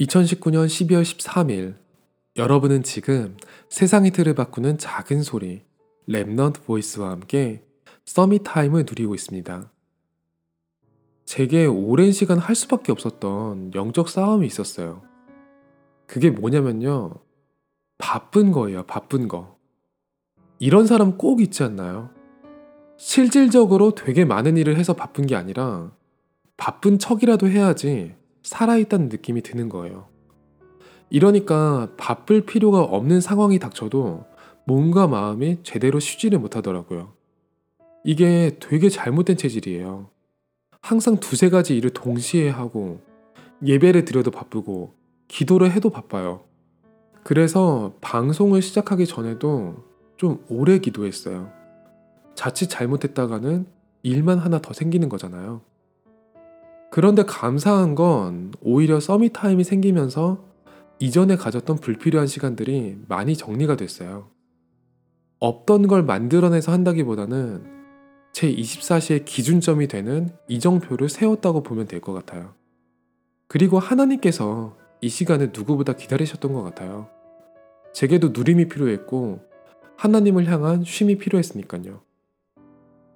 2019년 12월 13일 여러분은 지금 세상의 틀을 바꾸는 작은 소리 Remnant Voice와 함께 Summit Time을 누리고 있습니다. 제게 오랜 시간 할 수밖에 없었던 영적 싸움이 있었어요. 그게 뭐냐면요. 바쁜 거예요, 바쁜 거. 이런 사람 꼭 있지 않나요? 실질적으로 되게 많은 일을 해서 바쁜 게 아니라 바쁜 척이라도 해야지 살아있다는 느낌이 드는 거예요. 이러니까 바쁠 필요가 없는 상황이 닥쳐도 몸과 마음이 제대로 쉬지를 못하더라고요. 이게 되게 잘못된 체질이에요. 항상 두세 가지 일을 동시에 하고 예배를 드려도 바쁘고 기도를 해도 바빠요. 그래서 방송을 시작하기 전에도 좀 오래 기도했어요. 자칫 잘못했다가는 일만 하나 더 생기는 거잖아요. 그런데 감사한 건 오히려 서밋 타임이 생기면서 이전에 가졌던 불필요한 시간들이 많이 정리가 됐어요. 없던 걸 만들어내서 한다기보다는 제 24시의 기준점이 되는 이정표를 세웠다고 보면 될 것 같아요. 그리고 하나님께서 이 시간을 누구보다 기다리셨던 것 같아요. 제게도 누림이 필요했고 하나님을 향한 쉼이 필요했으니까요.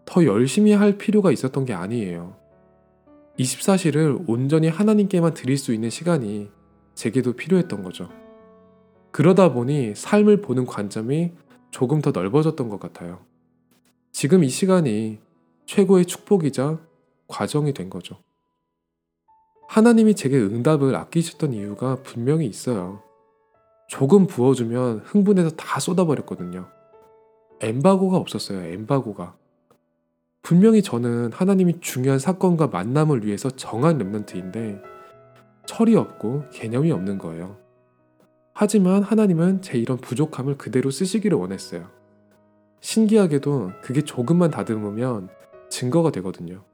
더 열심히 할 필요가 있었던 게 아니에요. 24시를 온전히 하나님께만 드릴 수 있는 시간이 제게도 필요했던 거죠. 그러다 보니 삶을 보는 관점이 조금 더 넓어졌던 것 같아요. 지금 이 시간이 최고의 축복이자 과정이 된 거죠. 하나님이 제게 응답을 아끼셨던 이유가 분명히 있어요. 조금 부어주면 흥분해서 다 쏟아버렸거든요. 엠바고가 없었어요, 엠바고가. 분명히 저는 하나님이 중요한 사건과 만남을 위해서 정한 랩런트인데 철이 없고 개념이 없는 거예요. 하지만 하나님은 제 이런 부족함을 그대로 쓰시기를 원했어요. 신기하게도 그게 조금만 다듬으면 증거가 되거든요.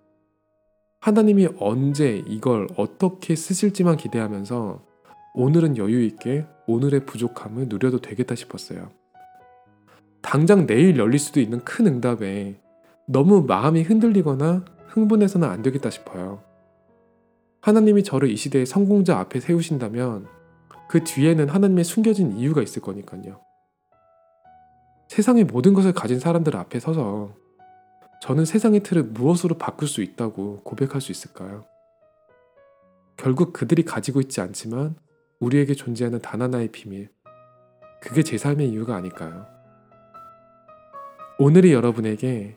하나님이 언제 이걸 어떻게 쓰실지만 기대하면서 오늘은 여유 있게 오늘의 부족함을 누려도 되겠다 싶었어요. 당장 내일 열릴 수도 있는 큰 응답에 너무 마음이 흔들리거나 흥분해서는 안 되겠다 싶어요. 하나님이 저를 이 시대의 성공자 앞에 세우신다면 그 뒤에는 하나님의 숨겨진 이유가 있을 거니까요. 세상의 모든 것을 가진 사람들 앞에 서서 저는 세상의 틀을 무엇으로 바꿀 수 있다고 고백할 수 있을까요? 결국 그들이 가지고 있지 않지만 우리에게 존재하는 단 하나의 비밀. 그게 제 삶의 이유가 아닐까요? 오늘이 여러분에게